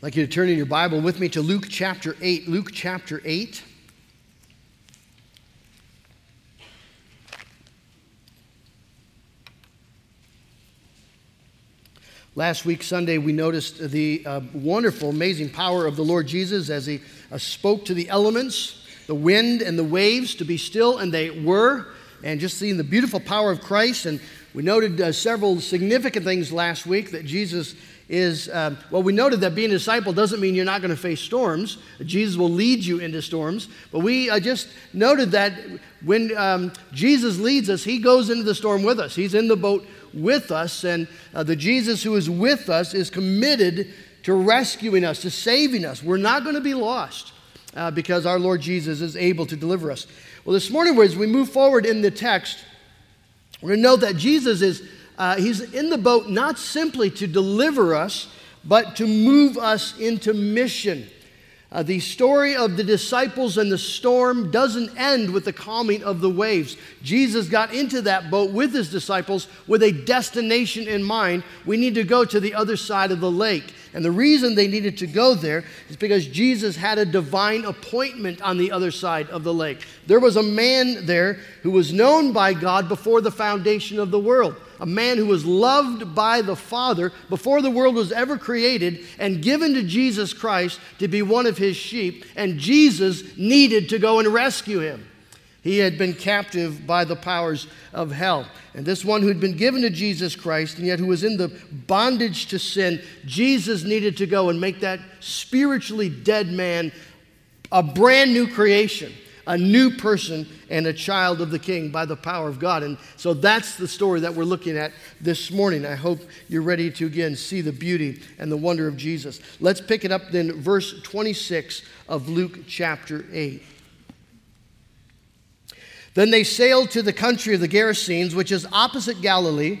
I'd like you to turn in your Bible with me to Luke chapter 8. Luke chapter 8. Last week, Sunday, we noticed the uh, wonderful, amazing power of the Lord Jesus as he uh, spoke to the elements, the wind and the waves to be still, and they were. And just seeing the beautiful power of Christ. And we noted uh, several significant things last week that Jesus is, um, well, we noted that being a disciple doesn't mean you're not going to face storms. Jesus will lead you into storms. But we uh, just noted that when um, Jesus leads us, he goes into the storm with us. He's in the boat with us. And uh, the Jesus who is with us is committed to rescuing us, to saving us. We're not going to be lost uh, because our Lord Jesus is able to deliver us. Well, this morning, as we move forward in the text, we're going to note that Jesus is uh, he's in the boat not simply to deliver us, but to move us into mission. Uh, the story of the disciples and the storm doesn't end with the calming of the waves. Jesus got into that boat with his disciples with a destination in mind. We need to go to the other side of the lake. And the reason they needed to go there is because Jesus had a divine appointment on the other side of the lake. There was a man there who was known by God before the foundation of the world, a man who was loved by the Father before the world was ever created and given to Jesus Christ to be one of his sheep, and Jesus needed to go and rescue him. He had been captive by the powers of hell. And this one who'd been given to Jesus Christ and yet who was in the bondage to sin, Jesus needed to go and make that spiritually dead man a brand new creation, a new person, and a child of the King by the power of God. And so that's the story that we're looking at this morning. I hope you're ready to again see the beauty and the wonder of Jesus. Let's pick it up then, verse 26 of Luke chapter 8. Then they sailed to the country of the Gerasenes, which is opposite Galilee.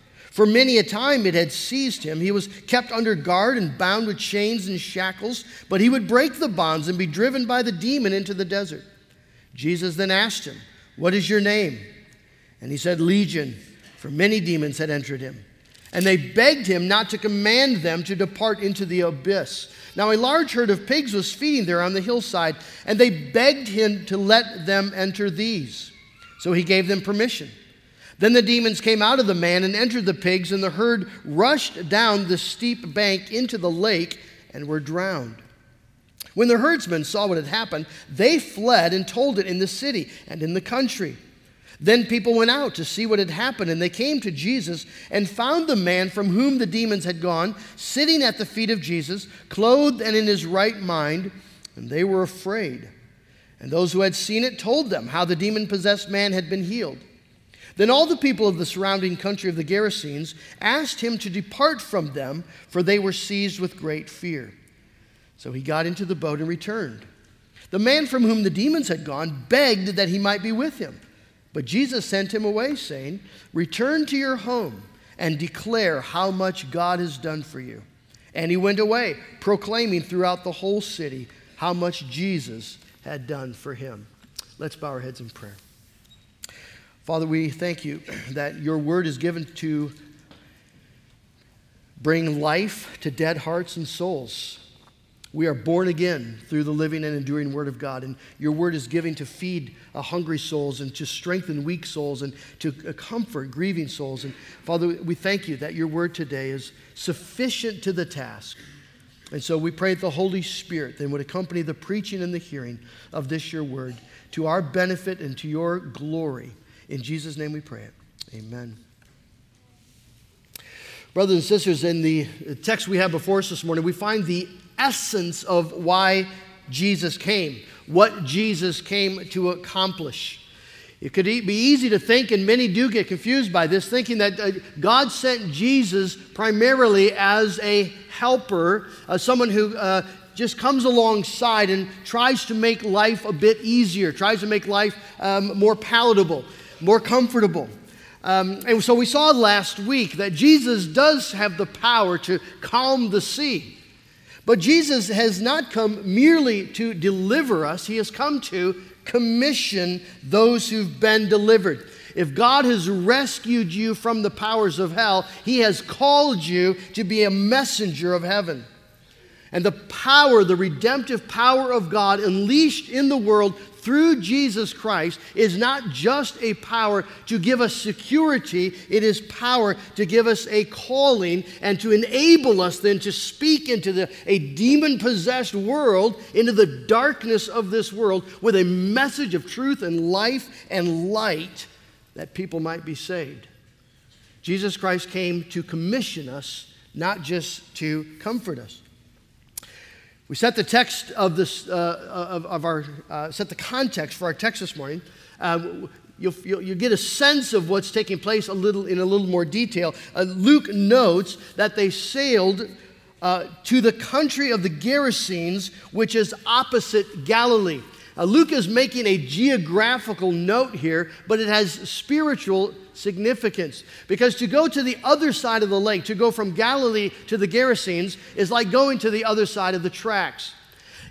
For many a time it had seized him. He was kept under guard and bound with chains and shackles, but he would break the bonds and be driven by the demon into the desert. Jesus then asked him, What is your name? And he said, Legion, for many demons had entered him. And they begged him not to command them to depart into the abyss. Now, a large herd of pigs was feeding there on the hillside, and they begged him to let them enter these. So he gave them permission. Then the demons came out of the man and entered the pigs, and the herd rushed down the steep bank into the lake and were drowned. When the herdsmen saw what had happened, they fled and told it in the city and in the country. Then people went out to see what had happened, and they came to Jesus and found the man from whom the demons had gone sitting at the feet of Jesus, clothed and in his right mind, and they were afraid. And those who had seen it told them how the demon possessed man had been healed. Then all the people of the surrounding country of the Gerasenes asked him to depart from them, for they were seized with great fear. So he got into the boat and returned. The man from whom the demons had gone begged that he might be with him. But Jesus sent him away, saying, Return to your home and declare how much God has done for you. And he went away, proclaiming throughout the whole city how much Jesus had done for him. Let's bow our heads in prayer. Father, we thank you that your word is given to bring life to dead hearts and souls. We are born again through the living and enduring Word of God. And your Word is given to feed hungry souls and to strengthen weak souls and to comfort grieving souls. And Father, we thank you that your Word today is sufficient to the task. And so we pray that the Holy Spirit then would accompany the preaching and the hearing of this your word to our benefit and to your glory. In Jesus' name we pray it. Amen. Brothers and sisters, in the text we have before us this morning, we find the essence of why Jesus came, what Jesus came to accomplish. It could be easy to think, and many do get confused by this, thinking that uh, God sent Jesus primarily as a helper, uh, someone who uh, just comes alongside and tries to make life a bit easier, tries to make life um, more palatable, more comfortable. Um, and so we saw last week that Jesus does have the power to calm the sea. But Jesus has not come merely to deliver us, He has come to commission those who've been delivered. If God has rescued you from the powers of hell, He has called you to be a messenger of heaven. And the power, the redemptive power of God unleashed in the world through Jesus Christ is not just a power to give us security, it is power to give us a calling and to enable us then to speak into the, a demon possessed world, into the darkness of this world, with a message of truth and life and light that people might be saved. Jesus Christ came to commission us, not just to comfort us. We set the text of this, uh, of, of, our, uh, set the context for our text this morning. Uh, you'll, you'll, you'll, get a sense of what's taking place a little, in a little more detail. Uh, Luke notes that they sailed uh, to the country of the Gerasenes, which is opposite Galilee. Uh, Luke is making a geographical note here, but it has spiritual significance. Because to go to the other side of the lake, to go from Galilee to the Gerasenes, is like going to the other side of the tracks.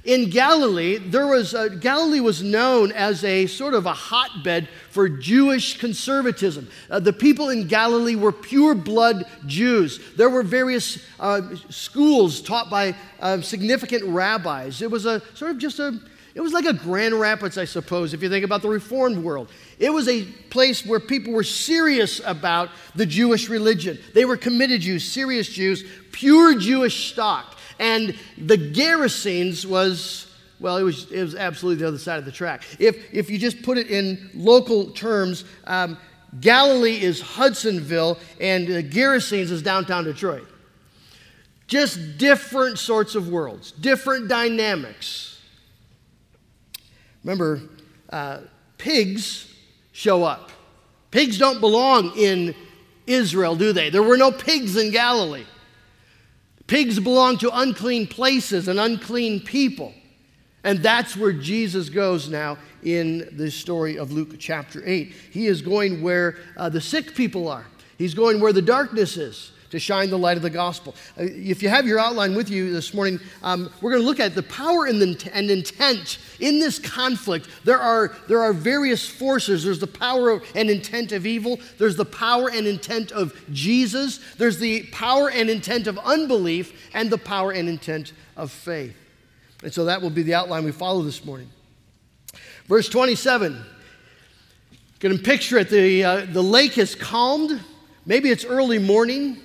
In Galilee, there was a, Galilee was known as a sort of a hotbed for Jewish conservatism. Uh, the people in Galilee were pure blood Jews. There were various uh, schools taught by uh, significant rabbis. It was a sort of just a it was like a Grand Rapids, I suppose, if you think about the Reformed world. It was a place where people were serious about the Jewish religion. They were committed Jews, serious Jews, pure Jewish stock. And the Gerasenes was, well, it was, it was absolutely the other side of the track. If, if you just put it in local terms, um, Galilee is Hudsonville, and the Gerasenes is downtown Detroit. Just different sorts of worlds, different dynamics. Remember, uh, pigs show up. Pigs don't belong in Israel, do they? There were no pigs in Galilee. Pigs belong to unclean places and unclean people. And that's where Jesus goes now in the story of Luke chapter 8. He is going where uh, the sick people are, he's going where the darkness is to shine the light of the gospel. Uh, if you have your outline with you this morning, um, we're going to look at the power and, the, and intent in this conflict. There are, there are various forces. There's the power and intent of evil, there's the power and intent of Jesus, there's the power and intent of unbelief, and the power and intent of faith. And so that will be the outline we follow this morning. Verse 27. You can picture it. The, uh, the lake has calmed. Maybe it's early morning.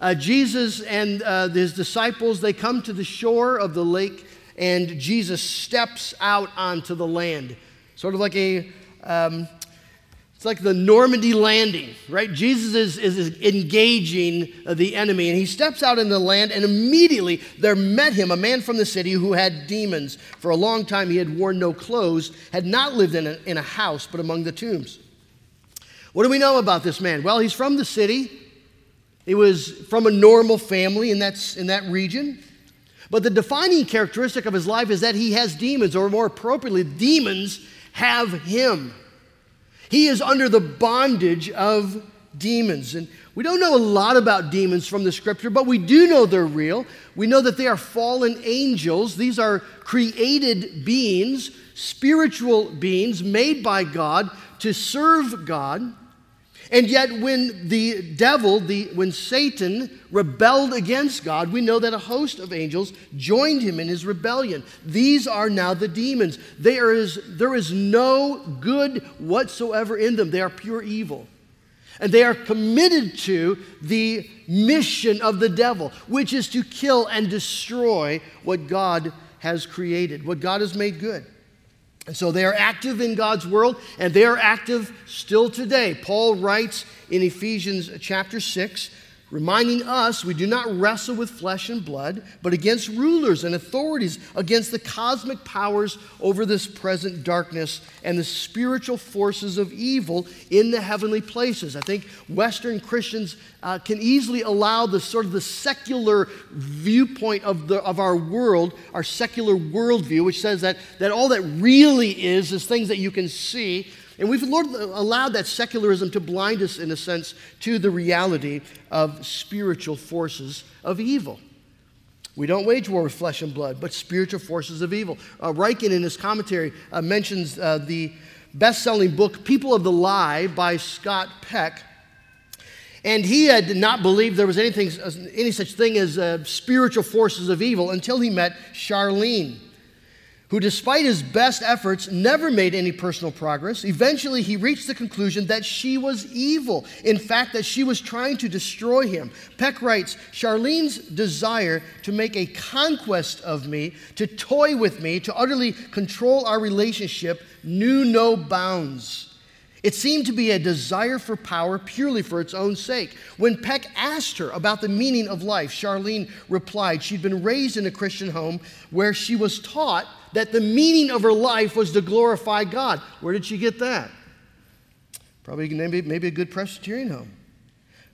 Uh, Jesus and uh, his disciples, they come to the shore of the lake, and Jesus steps out onto the land. Sort of like a, um, it's like the Normandy landing, right? Jesus is, is engaging the enemy, and he steps out in the land, and immediately there met him a man from the city who had demons. For a long time he had worn no clothes, had not lived in a, in a house, but among the tombs. What do we know about this man? Well, he's from the city. He was from a normal family in that, in that region. But the defining characteristic of his life is that he has demons, or more appropriately, demons have him. He is under the bondage of demons. And we don't know a lot about demons from the scripture, but we do know they're real. We know that they are fallen angels. These are created beings, spiritual beings made by God to serve God. And yet, when the devil, the, when Satan rebelled against God, we know that a host of angels joined him in his rebellion. These are now the demons. There is, there is no good whatsoever in them, they are pure evil. And they are committed to the mission of the devil, which is to kill and destroy what God has created, what God has made good. And so they are active in God's world, and they are active still today. Paul writes in Ephesians chapter 6 reminding us we do not wrestle with flesh and blood, but against rulers and authorities, against the cosmic powers over this present darkness and the spiritual forces of evil in the heavenly places. I think Western Christians uh, can easily allow the sort of the secular viewpoint of, the, of our world, our secular worldview, which says that, that all that really is is things that you can see and we've allowed that secularism to blind us, in a sense, to the reality of spiritual forces of evil. We don't wage war with flesh and blood, but spiritual forces of evil. Uh, Ryken, in his commentary, uh, mentions uh, the best selling book, People of the Lie, by Scott Peck. And he had not believed there was anything, any such thing as uh, spiritual forces of evil until he met Charlene who, despite his best efforts, never made any personal progress. Eventually, he reached the conclusion that she was evil. In fact, that she was trying to destroy him. Peck writes Charlene's desire to make a conquest of me, to toy with me, to utterly control our relationship, knew no bounds. It seemed to be a desire for power purely for its own sake. When Peck asked her about the meaning of life, Charlene replied she'd been raised in a Christian home where she was taught that the meaning of her life was to glorify God. Where did she get that? Probably maybe, maybe a good Presbyterian home.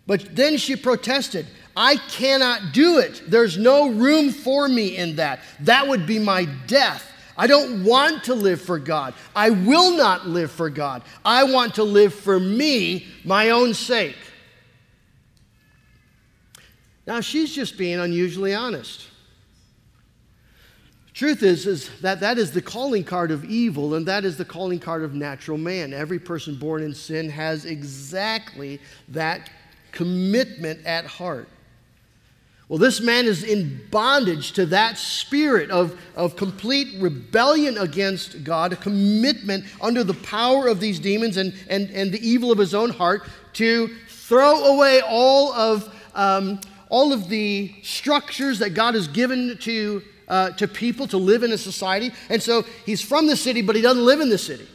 But then she protested, I cannot do it. There's no room for me in that. That would be my death. I don't want to live for God. I will not live for God. I want to live for me, my own sake. Now, she's just being unusually honest. Truth is, is that that is the calling card of evil, and that is the calling card of natural man. Every person born in sin has exactly that commitment at heart. Well, this man is in bondage to that spirit of, of complete rebellion against God, a commitment under the power of these demons and, and, and the evil of his own heart to throw away all of, um, all of the structures that God has given to uh, to people to live in a society. And so he's from the city, but he doesn't live in the city.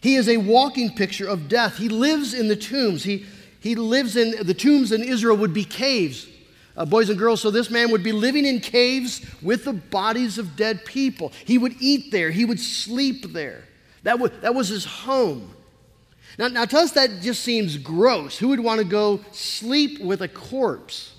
He is a walking picture of death. He lives in the tombs. He, he lives in the tombs in Israel, would be caves. Uh, boys and girls, so this man would be living in caves with the bodies of dead people. He would eat there, he would sleep there. That, was that was his home. Now, now, to us, that just seems gross. Who would want to go sleep with a corpse?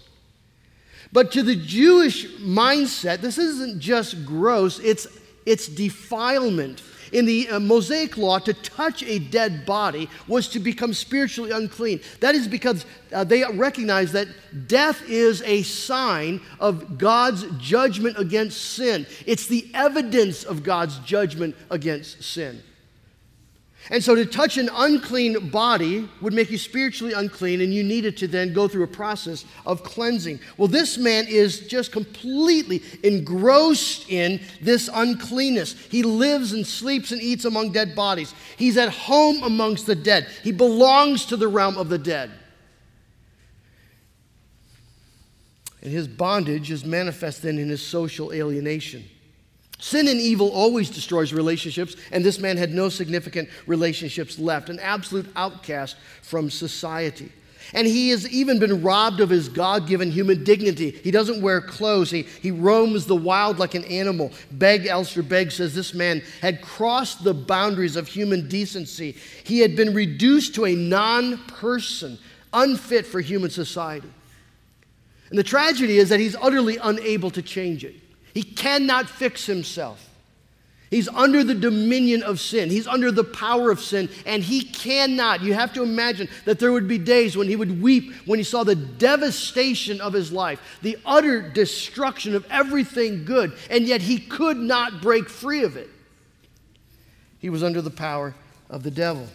But to the Jewish mindset, this isn't just gross, it's, it's defilement. In the uh, Mosaic law, to touch a dead body was to become spiritually unclean. That is because uh, they recognize that death is a sign of God's judgment against sin. It's the evidence of God's judgment against sin. And so to touch an unclean body would make you spiritually unclean, and you needed to then go through a process of cleansing. Well, this man is just completely engrossed in this uncleanness. He lives and sleeps and eats among dead bodies. He's at home amongst the dead. He belongs to the realm of the dead. And his bondage is manifest then in his social alienation. Sin and evil always destroys relationships, and this man had no significant relationships left, an absolute outcast from society. And he has even been robbed of his God given human dignity. He doesn't wear clothes. He, he roams the wild like an animal. Begg, Alistair Begg says this man had crossed the boundaries of human decency. He had been reduced to a non person, unfit for human society. And the tragedy is that he's utterly unable to change it. He cannot fix himself. He's under the dominion of sin. He's under the power of sin, and he cannot. You have to imagine that there would be days when he would weep when he saw the devastation of his life, the utter destruction of everything good, and yet he could not break free of it. He was under the power of the devil.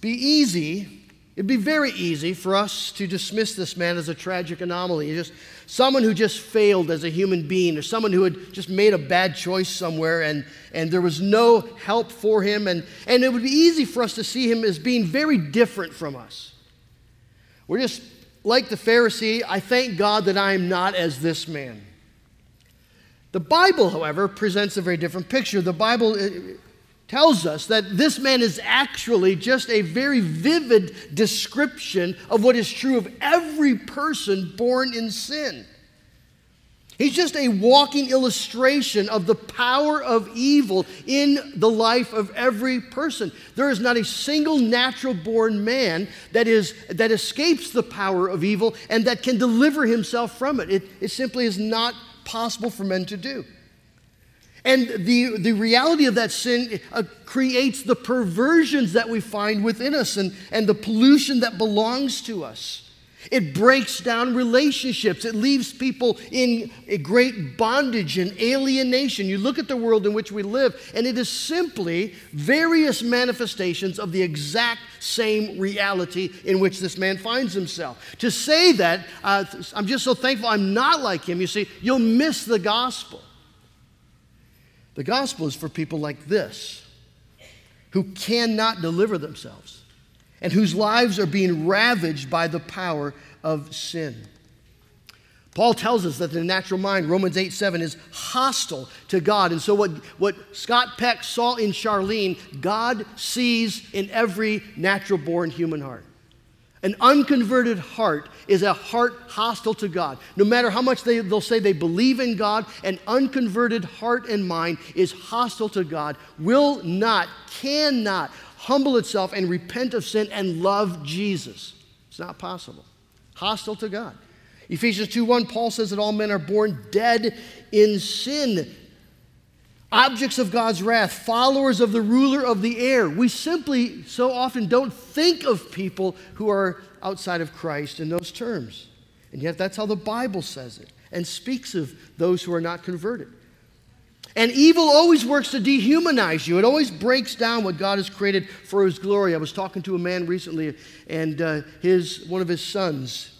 Be easy It'd be very easy for us to dismiss this man as a tragic anomaly, just someone who just failed as a human being, or someone who had just made a bad choice somewhere and, and there was no help for him. And, and it would be easy for us to see him as being very different from us. We're just like the Pharisee, I thank God that I am not as this man. The Bible, however, presents a very different picture. The Bible uh, tells us that this man is actually just a very vivid description of what is true of every person born in sin. He's just a walking illustration of the power of evil in the life of every person. There is not a single natural born man that, is, that escapes the power of evil and that can deliver himself from it. It, it simply is not possible for men to do. And the, the reality of that sin uh, creates the perversions that we find within us and, and the pollution that belongs to us. It breaks down relationships. It leaves people in a great bondage and alienation. You look at the world in which we live, and it is simply various manifestations of the exact same reality in which this man finds himself. To say that, uh, I'm just so thankful I'm not like him, you see, you'll miss the gospel. The gospel is for people like this who cannot deliver themselves and whose lives are being ravaged by the power of sin. Paul tells us that the natural mind, Romans 8 7, is hostile to God. And so, what, what Scott Peck saw in Charlene, God sees in every natural born human heart. An unconverted heart is a heart hostile to God. No matter how much they, they'll say they believe in God, an unconverted heart and mind is hostile to God, will not, cannot humble itself and repent of sin and love Jesus. It's not possible. Hostile to God. Ephesians 2 1, Paul says that all men are born dead in sin objects of God's wrath, followers of the ruler of the air. We simply so often don't think of people who are outside of Christ in those terms. And yet, that's how the Bible says it and speaks of those who are not converted. And evil always works to dehumanize you. It always breaks down what God has created for His glory. I was talking to a man recently, and uh, his, one of his sons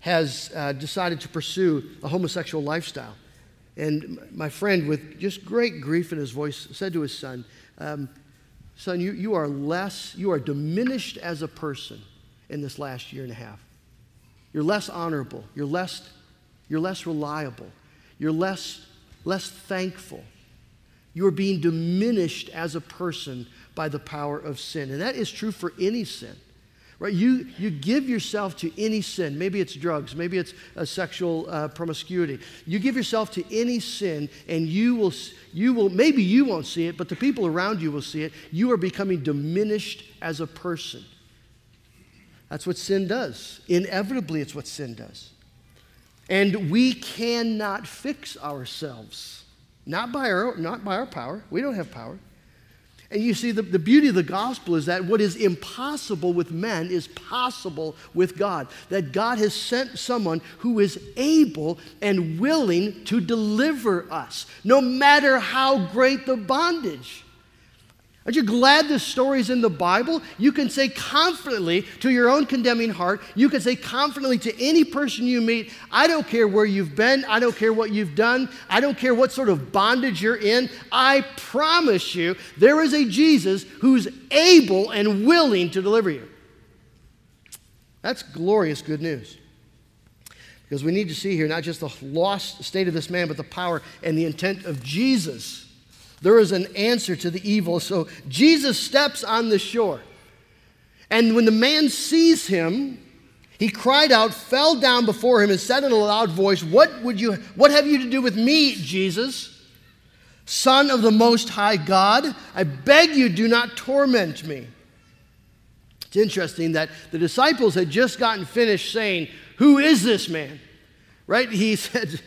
has uh, decided to pursue a homosexual lifestyle. And my friend, with just great grief in his voice, said to his son, um, Son, you, you are less, you are diminished as a person in this last year and a half. You're less honorable. You're less, you're less reliable. You're less, less thankful. You are being diminished as a person by the power of sin. And that is true for any sin. Right? You, you give yourself to any sin. Maybe it's drugs. Maybe it's a sexual uh, promiscuity. You give yourself to any sin, and you will, you will, maybe you won't see it, but the people around you will see it. You are becoming diminished as a person. That's what sin does. Inevitably, it's what sin does. And we cannot fix ourselves. Not by our, not by our power. We don't have power. And you see, the, the beauty of the gospel is that what is impossible with men is possible with God. That God has sent someone who is able and willing to deliver us, no matter how great the bondage. Aren't you glad this story is in the Bible? You can say confidently to your own condemning heart, you can say confidently to any person you meet, I don't care where you've been, I don't care what you've done, I don't care what sort of bondage you're in. I promise you, there is a Jesus who's able and willing to deliver you. That's glorious good news. Because we need to see here not just the lost state of this man, but the power and the intent of Jesus there is an answer to the evil. So Jesus steps on the shore. And when the man sees him, he cried out, fell down before him, and said in a loud voice, What would you what have you to do with me, Jesus? Son of the most high God, I beg you, do not torment me. It's interesting that the disciples had just gotten finished saying, Who is this man? Right? He said,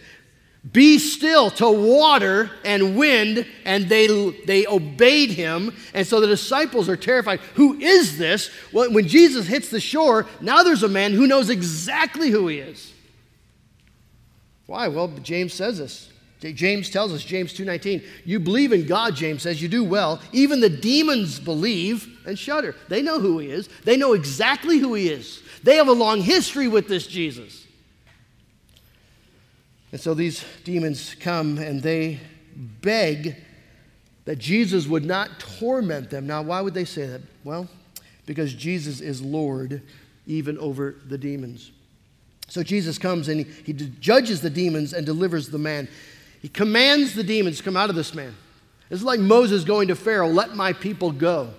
be still to water and wind, and they, they obeyed him. And so the disciples are terrified. Who is this? Well, when Jesus hits the shore, now there's a man who knows exactly who he is. Why? Well, James says this. James tells us, James 2:19, you believe in God, James says, you do well. Even the demons believe and shudder. They know who he is. They know exactly who he is. They have a long history with this Jesus. And so these demons come and they beg that Jesus would not torment them. Now, why would they say that? Well, because Jesus is Lord even over the demons. So Jesus comes and he, he judges the demons and delivers the man. He commands the demons come out of this man. It's like Moses going to Pharaoh, let my people go.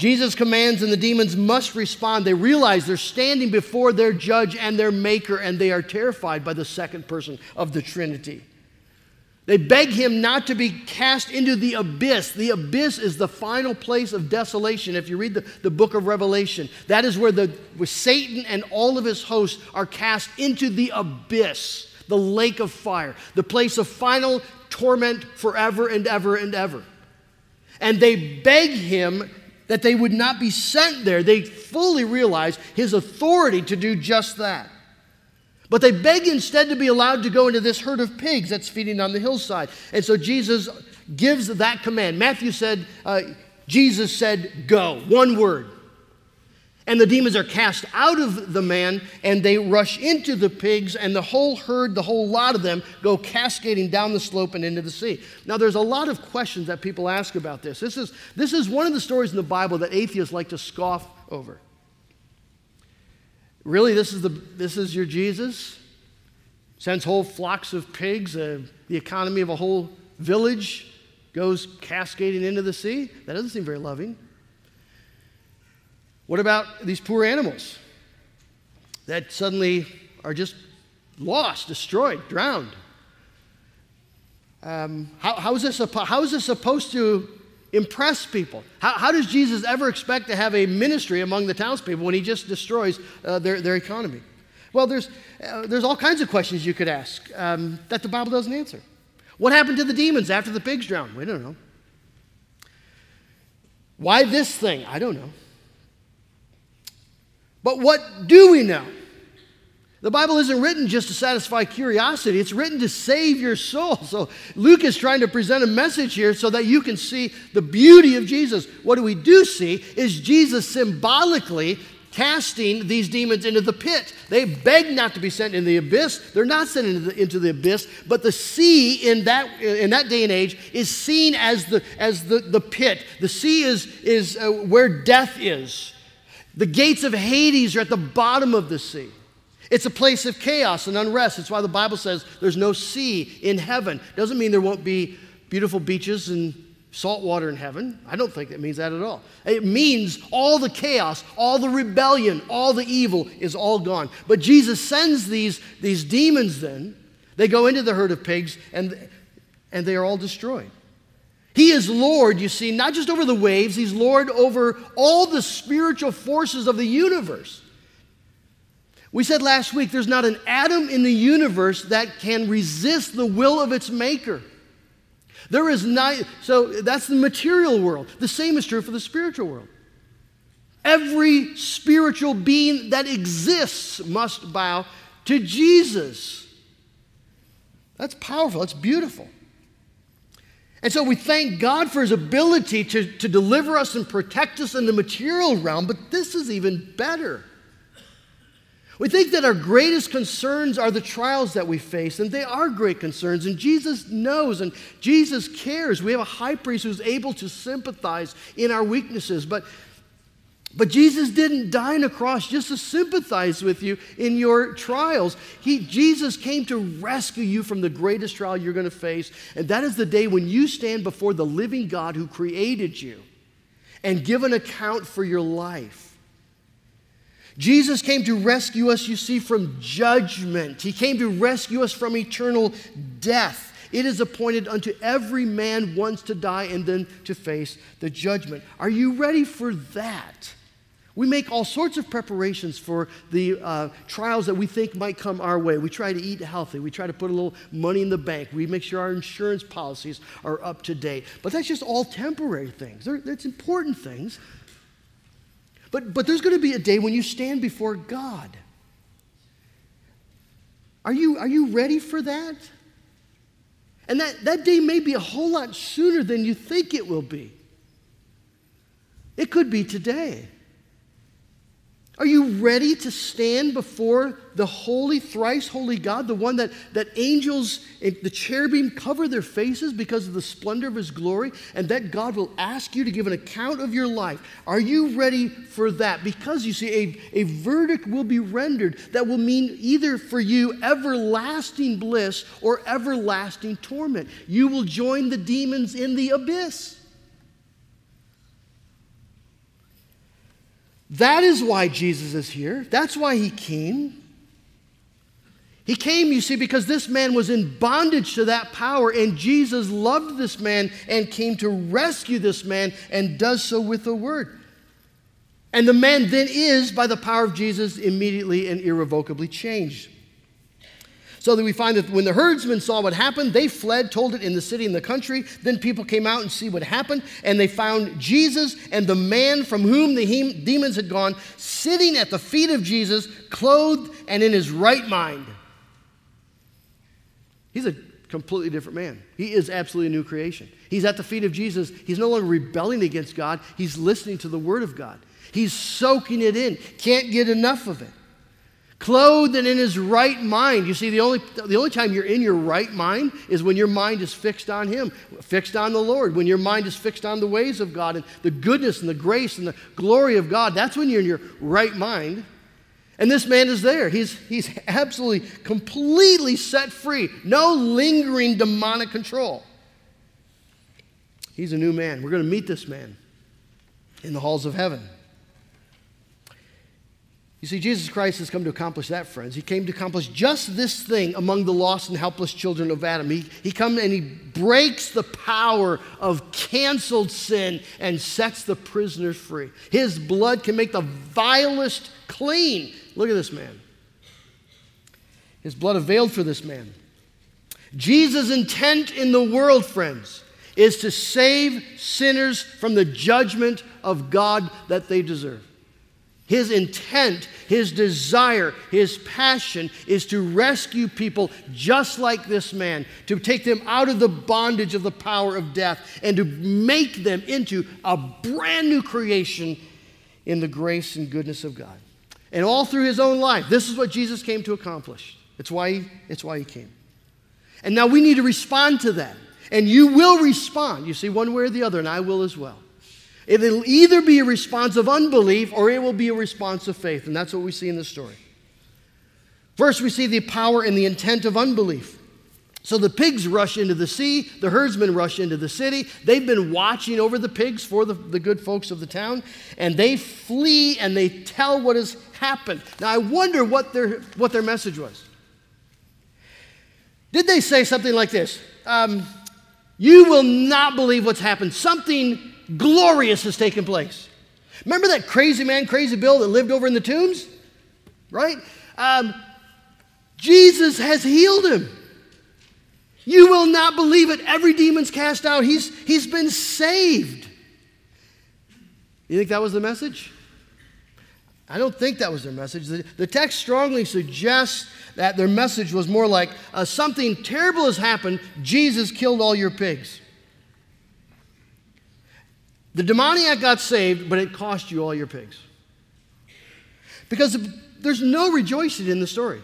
Jesus commands, and the demons must respond. They realize they're standing before their judge and their maker, and they are terrified by the second person of the Trinity. They beg him not to be cast into the abyss. The abyss is the final place of desolation. If you read the, the book of Revelation, that is where, the, where Satan and all of his hosts are cast into the abyss, the lake of fire, the place of final torment forever and ever and ever. And they beg him that they would not be sent there. They fully realize his authority to do just that. But they beg instead to be allowed to go into this herd of pigs that's feeding on the hillside. And so Jesus gives that command. Matthew said, uh, Jesus said, go, one word. And the demons are cast out of the man and they rush into the pigs, and the whole herd, the whole lot of them, go cascading down the slope and into the sea. Now, there's a lot of questions that people ask about this. This is, this is one of the stories in the Bible that atheists like to scoff over. Really, this is, the, this is your Jesus? Sends whole flocks of pigs, uh, the economy of a whole village goes cascading into the sea? That doesn't seem very loving. What about these poor animals that suddenly are just lost, destroyed, drowned? Um, how, how, is this, how is this supposed to impress people. How, how, does Jesus ever expect to have a ministry among the townspeople when he just destroys uh, their, their economy? Well, there's, uh, there's all kinds of questions you could ask um, that the Bible doesn't answer. What happened to the demons after the pigs drowned? We don't know. Why this thing? I don't know. But what do we know? The Bible isn't written just to satisfy curiosity, it's written to save your soul. So Luke is trying to present a message here so that you can see the beauty of Jesus. What do we do see is Jesus symbolically casting these demons into the pit. They beg not to be sent in the abyss. They're not sent into the, into the abyss, but the sea in that, in that day and age is seen as the, as the, the pit. The sea is, is uh, where death is. The gates of Hades are at the bottom of the sea. It's a place of chaos and unrest. It's why the Bible says there's no sea in heaven. Doesn't mean there won't be beautiful beaches and salt water in heaven. I don't think that means that at all. It means all the chaos, all the rebellion, all the evil is all gone. But Jesus sends these, these demons then. They go into the herd of pigs and, and they are all destroyed. He is Lord, you see, not just over the waves, He's Lord over all the spiritual forces of the universe. We said last week there's not an atom in the universe that can resist the will of its maker. There is not, so that's the material world. The same is true for the spiritual world. Every spiritual being that exists must bow to Jesus. That's powerful, that's beautiful. And so we thank God for his ability to, to deliver us and protect us in the material realm, but this is even better. We think that our greatest concerns are the trials that we face, and they are great concerns, and Jesus knows and Jesus cares. We have a high priest who's able to sympathize in our weaknesses, but but Jesus didn't die on a cross just to sympathize with you in your trials. He, Jesus came to rescue you from the greatest trial you're going to face. And that is the day when you stand before the living God who created you and give an account for your life. Jesus came to rescue us, you see, from judgment. He came to rescue us from eternal death. It is appointed unto every man once to die and then to face the judgment. Are you ready for that? We make all sorts of preparations for the uh, trials that we think might come our way. We try to eat healthy. We try to put a little money in the bank. We make sure our insurance policies are up to date. But that's just all temporary things. They're, that's important things. But, but there's going to be a day when you stand before God. Are you, are you ready for that? And that, that day may be a whole lot sooner than you think it will be. It could be today. Are you ready to stand before the holy, thrice holy God, the one that, that angels, and the cherubim cover their faces because of the splendor of his glory, and that God will ask you to give an account of your life? Are you ready for that? Because you see, a, a verdict will be rendered that will mean either for you everlasting bliss or everlasting torment. You will join the demons in the abyss. That is why Jesus is here. That's why he came. He came, you see, because this man was in bondage to that power, and Jesus loved this man and came to rescue this man and does so with the word. And the man then is, by the power of Jesus, immediately and irrevocably changed. So that we find that when the herdsmen saw what happened, they fled, told it in the city and the country. Then people came out and see what happened, and they found Jesus and the man from whom the he- demons had gone sitting at the feet of Jesus, clothed and in his right mind. He's a completely different man. He is absolutely a new creation. He's at the feet of Jesus. He's no longer rebelling against God, he's listening to the word of God. He's soaking it in, can't get enough of it clothed and in his right mind. You see, the only, the only time you're in your right mind is when your mind is fixed on him, fixed on the Lord. When your mind is fixed on the ways of God and the goodness and the grace and the glory of God, that's when you're in your right mind. And this man is there. He's, he's absolutely, completely set free. No lingering demonic control. He's a new man. We're going to meet this man in the halls of heaven. You see, Jesus Christ has come to accomplish that, friends. He came to accomplish just this thing among the lost and helpless children of Adam. He, he comes and he breaks the power of canceled sin and sets the prisoners free. His blood can make the vilest clean. Look at this man. His blood availed for this man. Jesus' intent in the world, friends, is to save sinners from the judgment of God that they deserve. His intent, his desire, his passion is to rescue people just like this man, to take them out of the bondage of the power of death, and to make them into a brand new creation in the grace and goodness of God. And all through his own life, this is what Jesus came to accomplish. It's why he, it's why he came. And now we need to respond to that. And you will respond, you see, one way or the other, and I will as well. It'll either be a response of unbelief or it will be a response of faith. And that's what we see in the story. First, we see the power and the intent of unbelief. So the pigs rush into the sea, the herdsmen rush into the city. They've been watching over the pigs for the, the good folks of the town, and they flee and they tell what has happened. Now, I wonder what their, what their message was. Did they say something like this? Um, you will not believe what's happened. Something glorious has taken place. Remember that crazy man, crazy Bill that lived over in the tombs? Right? Um, Jesus has healed him. You will not believe it. Every demon's cast out. He's, he's been saved. You think that was the message? I don't think that was their message. The, the text strongly suggests that their message was more like uh, something terrible has happened. Jesus killed all your pigs. The demoniac got saved, but it cost you all your pigs. Because there's no rejoicing in the story.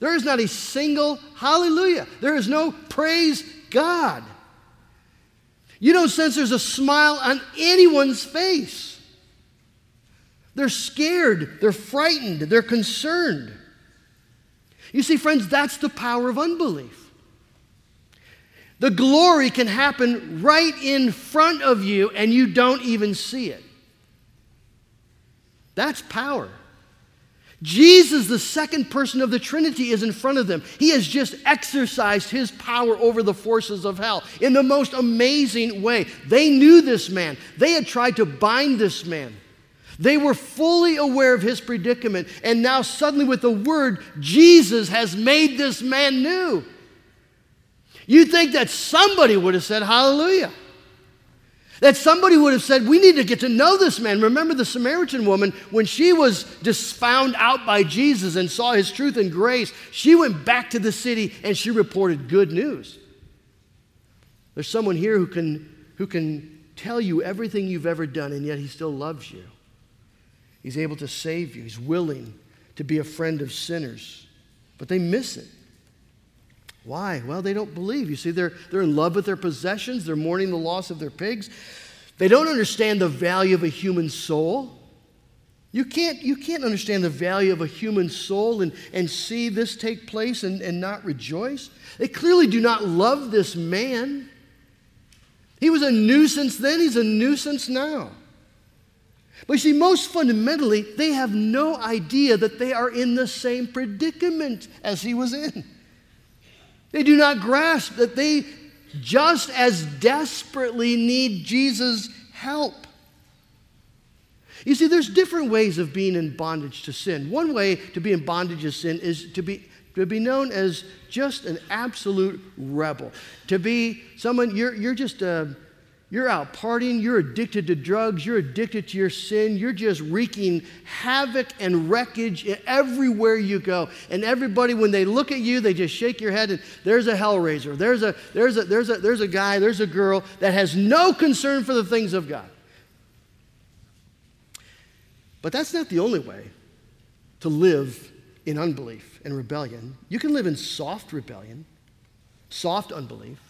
There is not a single hallelujah. There is no praise God. You don't sense there's a smile on anyone's face. They're scared, they're frightened, they're concerned. You see, friends, that's the power of unbelief. The glory can happen right in front of you and you don't even see it. That's power. Jesus, the second person of the Trinity, is in front of them. He has just exercised his power over the forces of hell in the most amazing way. They knew this man, they had tried to bind this man. They were fully aware of his predicament, and now, suddenly, with the word, Jesus has made this man new. You'd think that somebody would have said, Hallelujah. That somebody would have said, We need to get to know this man. Remember the Samaritan woman, when she was just found out by Jesus and saw his truth and grace, she went back to the city and she reported good news. There's someone here who can, who can tell you everything you've ever done, and yet he still loves you. He's able to save you. He's willing to be a friend of sinners. But they miss it. Why? Well, they don't believe. You see, they're, they're in love with their possessions, they're mourning the loss of their pigs. They don't understand the value of a human soul. You can't, you can't understand the value of a human soul and, and see this take place and, and not rejoice. They clearly do not love this man. He was a nuisance then, he's a nuisance now. But you see, most fundamentally, they have no idea that they are in the same predicament as he was in. They do not grasp that they just as desperately need Jesus' help. You see, there's different ways of being in bondage to sin. One way to be in bondage to sin is to be, to be known as just an absolute rebel. To be someone, you're, you're just a, you're out partying, you're addicted to drugs, you're addicted to your sin, you're just wreaking havoc and wreckage everywhere you go. And everybody, when they look at you, they just shake your head and there's a hellraiser. There's a, there's a, there's a, there's a guy, there's a girl that has no concern for the things of God. But that's not the only way to live in unbelief and rebellion. You can live in soft rebellion, soft unbelief.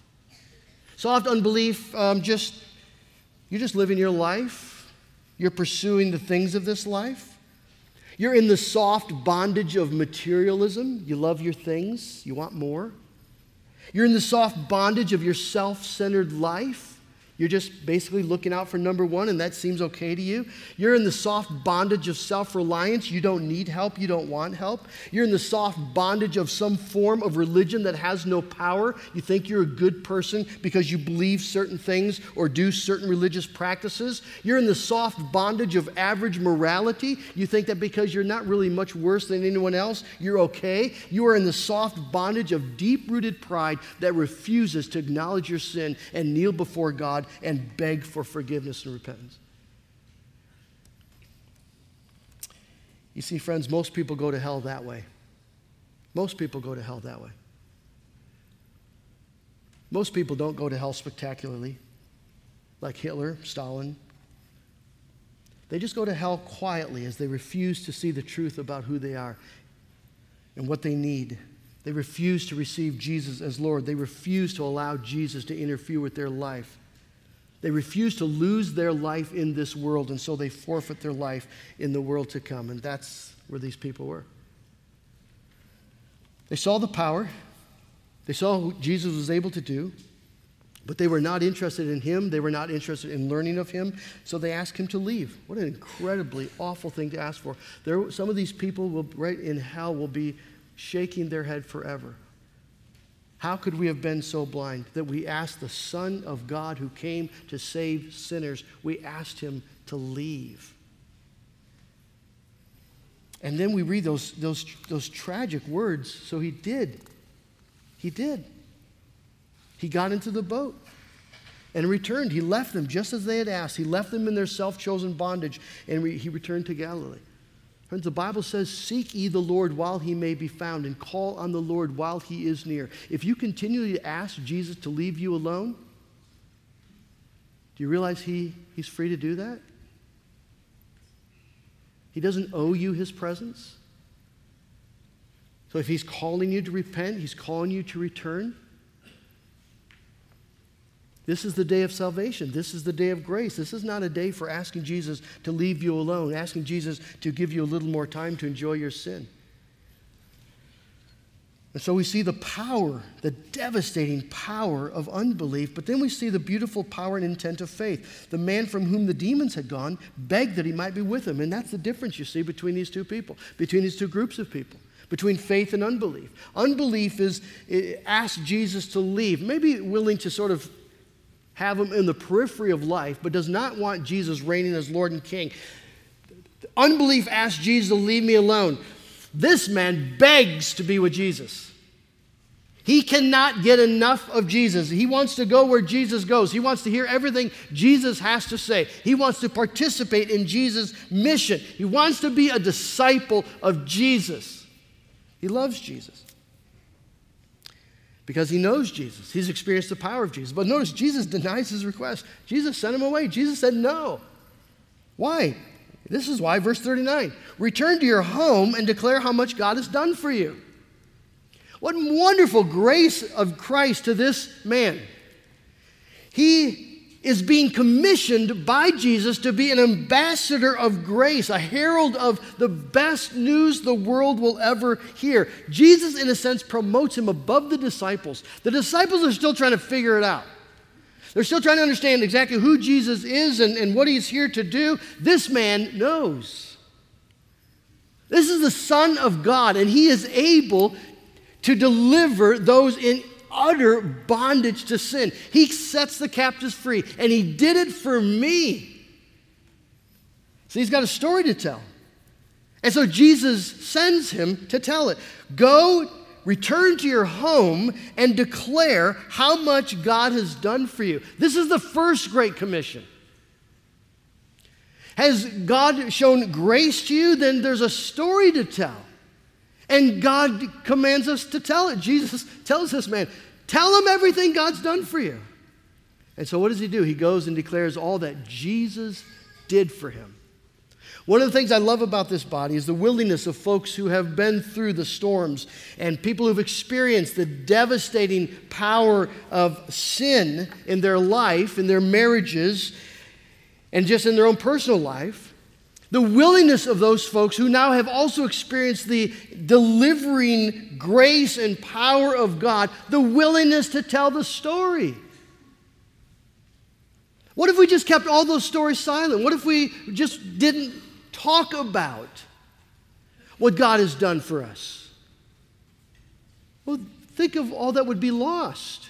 Soft unbelief, um, just you're just living your life. You're pursuing the things of this life. You're in the soft bondage of materialism. You love your things, you want more. You're in the soft bondage of your self centered life. You're just basically looking out for number one, and that seems okay to you. You're in the soft bondage of self reliance. You don't need help. You don't want help. You're in the soft bondage of some form of religion that has no power. You think you're a good person because you believe certain things or do certain religious practices. You're in the soft bondage of average morality. You think that because you're not really much worse than anyone else, you're okay. You are in the soft bondage of deep rooted pride that refuses to acknowledge your sin and kneel before God God and beg for forgiveness and repentance. You see, friends, most people go to hell that way. Most people go to hell that way. Most people don't go to hell spectacularly, like Hitler, Stalin. They just go to hell quietly as they refuse to see the truth about who they are and what they need. They refuse to receive Jesus as Lord. They refuse to allow Jesus to interfere with their life. They refuse to lose their life in this world, and so they forfeit their life in the world to come. And that's where these people were. They saw the power, they saw what Jesus was able to do, but they were not interested in him. They were not interested in learning of him, so they asked him to leave. What an incredibly awful thing to ask for. There, some of these people will, right in hell will be shaking their head forever. How could we have been so blind that we asked the Son of God who came to save sinners, we asked him to leave? And then we read those, those, those tragic words. So he did. He did. He got into the boat and returned. He left them just as they had asked. He left them in their self chosen bondage and re- he returned to Galilee. Friends, the Bible says, Seek ye the Lord while he may be found, and call on the Lord while he is near. If you continually ask Jesus to leave you alone, do you realize he, he's free to do that? He doesn't owe you his presence. So if he's calling you to repent, he's calling you to return. This is the day of salvation. This is the day of grace. This is not a day for asking Jesus to leave you alone, asking Jesus to give you a little more time to enjoy your sin. And so we see the power, the devastating power of unbelief, but then we see the beautiful power and intent of faith. The man from whom the demons had gone begged that he might be with him. And that's the difference you see between these two people, between these two groups of people between faith and unbelief. Unbelief is eh, ask Jesus to leave, maybe willing to sort of have him in the periphery of life, but does not want Jesus reigning as Lord and King. Unbelief asks Jesus to leave me alone. This man begs to be with Jesus. He cannot get enough of Jesus. He wants to go where Jesus goes. He wants to hear everything Jesus has to say. He wants to participate in Jesus' mission. He wants to be a disciple of Jesus. He loves Jesus because he knows Jesus. He's experienced the power of Jesus. But notice, Jesus denies his request. Jesus sent him away. Jesus said no. Why? This is why, verse 39 return to your home and declare how much God has done for you. What wonderful grace of Christ to this man. He is being commissioned by Jesus to be an ambassador of grace, a herald of the best news the world will ever hear. Jesus, in a sense, promotes him above the disciples. The disciples are still trying to figure it out. They're still trying to understand exactly who Jesus is and, and what he's here to do. This man knows. This is the Son of God, and he is able to deliver those in utter bondage to sin. He sets the captives free, and He did it for me. So He's got a story to tell. And so Jesus sends him to tell it. Go, return to your home, and declare how much God has done for you. This is the first Great Commission. Has God shown grace to you? Then there's a story to tell. And God commands us to tell it. Jesus tells this man, Tell him everything God's done for you. And so, what does he do? He goes and declares all that Jesus did for him. One of the things I love about this body is the willingness of folks who have been through the storms and people who've experienced the devastating power of sin in their life, in their marriages, and just in their own personal life the willingness of those folks who now have also experienced the delivering grace and power of God, the willingness to tell the story. What if we just kept all those stories silent? What if we just didn't talk about what God has done for us? Well, think of all that would be lost.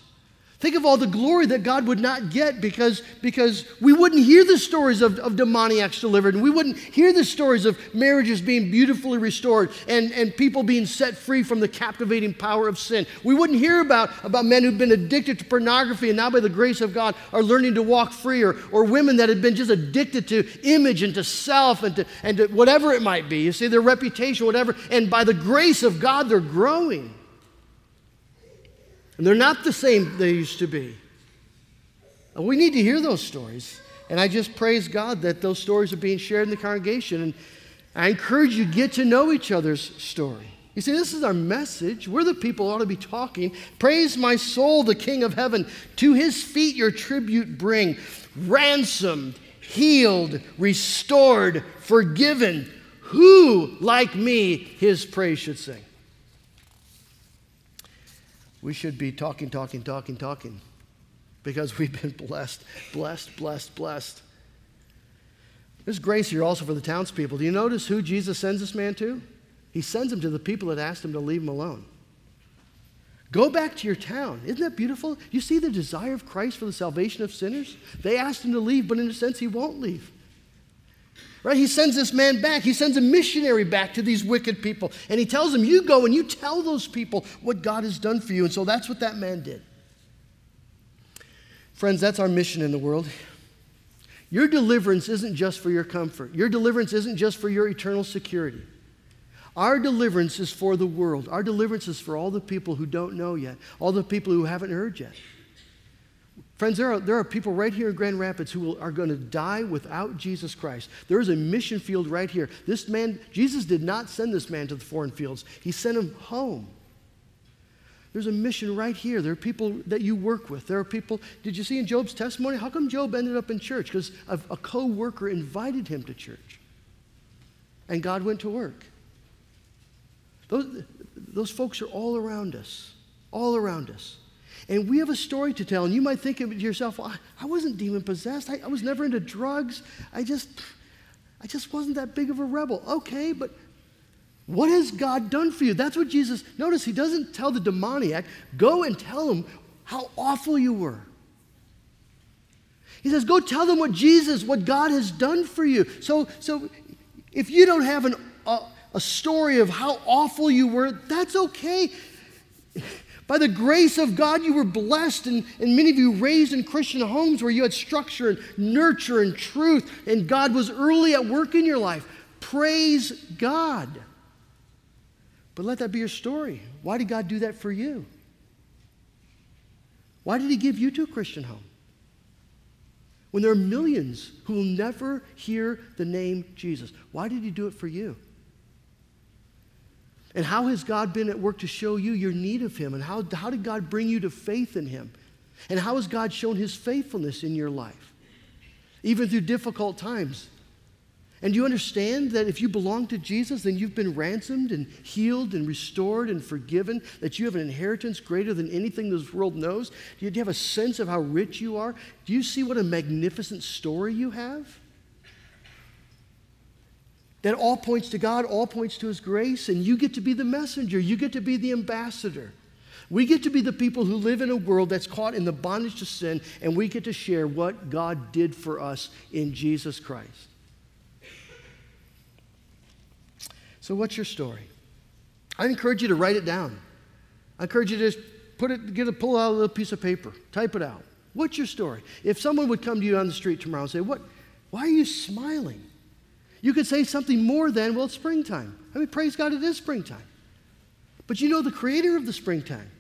Think of all the glory that God would not get because, because we wouldn't hear the stories of, of demoniacs delivered, and we wouldn't hear the stories of marriages being beautifully restored and, and people being set free from the captivating power of sin. We wouldn't hear about, about men who've been addicted to pornography and now, by the grace of God, are learning to walk free, or, or women that had been just addicted to image and to self and to, and to whatever it might be. You see, their reputation, whatever, and by the grace of God, they're growing. And they're not the same they used to be. We need to hear those stories. And I just praise God that those stories are being shared in the congregation. And I encourage you to get to know each other's story. You see, this is our message. We're the people ought to be talking. Praise my soul, the King of heaven. To his feet your tribute bring. Ransomed, healed, restored, forgiven. Who, like me, his praise should sing? We should be talking, talking, talking, talking because we've been blessed, blessed, blessed, blessed. There's grace here also for the townspeople. Do you notice who Jesus sends this man to? He sends him to the people that asked him to leave him alone. Go back to your town. Isn't that beautiful? You see the desire of Christ for the salvation of sinners? They asked him to leave, but in a sense, he won't leave. Right? He sends this man back. He sends a missionary back to these wicked people. And he tells them, You go and you tell those people what God has done for you. And so that's what that man did. Friends, that's our mission in the world. Your deliverance isn't just for your comfort, your deliverance isn't just for your eternal security. Our deliverance is for the world. Our deliverance is for all the people who don't know yet, all the people who haven't heard yet. Friends, there are, there are people right here in Grand Rapids who will, are going to die without Jesus Christ. There is a mission field right here. This man, Jesus did not send this man to the foreign fields, he sent him home. There's a mission right here. There are people that you work with. There are people, did you see in Job's testimony? How come Job ended up in church? Because a, a co worker invited him to church. And God went to work. Those, those folks are all around us, all around us. And we have a story to tell. And you might think to yourself, well, I wasn't demon possessed. I, I was never into drugs. I just, I just wasn't that big of a rebel. Okay, but what has God done for you? That's what Jesus, notice he doesn't tell the demoniac, go and tell him how awful you were. He says, go tell them what Jesus, what God has done for you. So, so if you don't have an, a, a story of how awful you were, that's okay. By the grace of God, you were blessed, and, and many of you raised in Christian homes where you had structure and nurture and truth, and God was early at work in your life. Praise God. But let that be your story. Why did God do that for you? Why did He give you to a Christian home? when there are millions who will never hear the name Jesus? Why did he do it for you? And how has God been at work to show you your need of him? And how, how did God bring you to faith in him? And how has God shown his faithfulness in your life? Even through difficult times. And do you understand that if you belong to Jesus, then you've been ransomed and healed and restored and forgiven, that you have an inheritance greater than anything this world knows? Do you have a sense of how rich you are? Do you see what a magnificent story you have? That all points to God, all points to His grace, and you get to be the messenger, you get to be the ambassador. We get to be the people who live in a world that's caught in the bondage to sin, and we get to share what God did for us in Jesus Christ. So, what's your story? I encourage you to write it down. I encourage you to just put it, get a pull out a little piece of paper, type it out. What's your story? If someone would come to you on the street tomorrow and say, "What? Why are you smiling?" You could say something more than, "Well, it's springtime." I mean, praise God, it is springtime. But you know the creator of the springtime.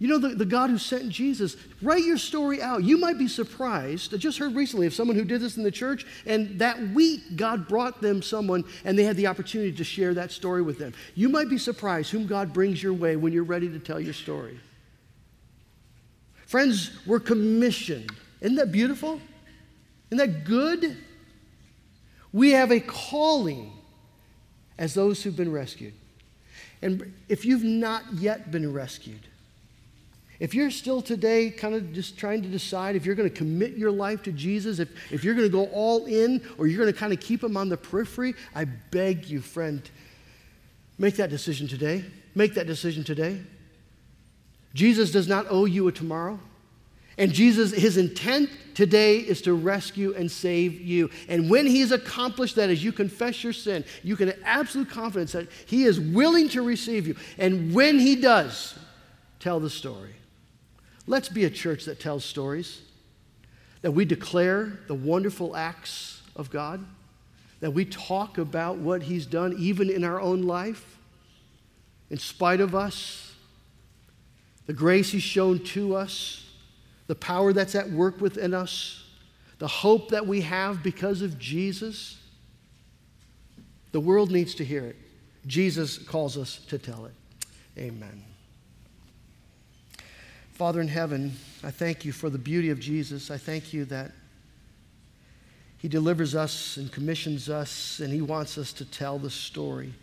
You know, the, the God who sent Jesus, write your story out. You might be surprised. I just heard recently of someone who did this in the church, and that week, God brought them someone, and they had the opportunity to share that story with them. You might be surprised whom God brings your way when you're ready to tell your story. Friends, we're commissioned. Isn't that beautiful? Isn't that good? We have a calling as those who've been rescued. And if you've not yet been rescued, if you're still today kind of just trying to decide if you're going to commit your life to Jesus, if, if you're going to go all in or you're going to kind of keep him on the periphery, I beg you, friend, make that decision today. Make that decision today. Jesus does not owe you a tomorrow. And Jesus, his intent today is to rescue and save you. And when he's accomplished that, as you confess your sin, you can have absolute confidence that he is willing to receive you. And when he does, tell the story. Let's be a church that tells stories, that we declare the wonderful acts of God, that we talk about what He's done even in our own life, in spite of us, the grace He's shown to us, the power that's at work within us, the hope that we have because of Jesus. The world needs to hear it. Jesus calls us to tell it. Amen. Father in heaven, I thank you for the beauty of Jesus. I thank you that he delivers us and commissions us, and he wants us to tell the story.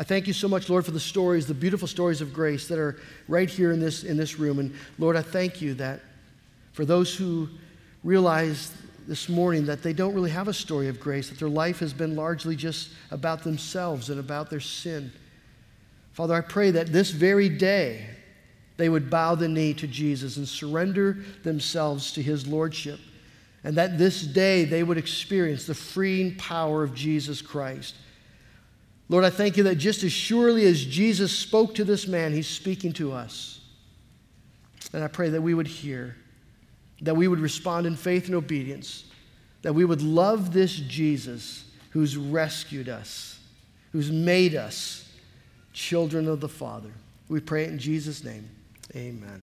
I thank you so much, Lord, for the stories, the beautiful stories of grace that are right here in this, in this room. And Lord, I thank you that for those who realize this morning that they don't really have a story of grace, that their life has been largely just about themselves and about their sin. Father, I pray that this very day, they would bow the knee to Jesus and surrender themselves to his lordship. And that this day they would experience the freeing power of Jesus Christ. Lord, I thank you that just as surely as Jesus spoke to this man, he's speaking to us. And I pray that we would hear, that we would respond in faith and obedience, that we would love this Jesus who's rescued us, who's made us children of the Father. We pray it in Jesus' name. Amen.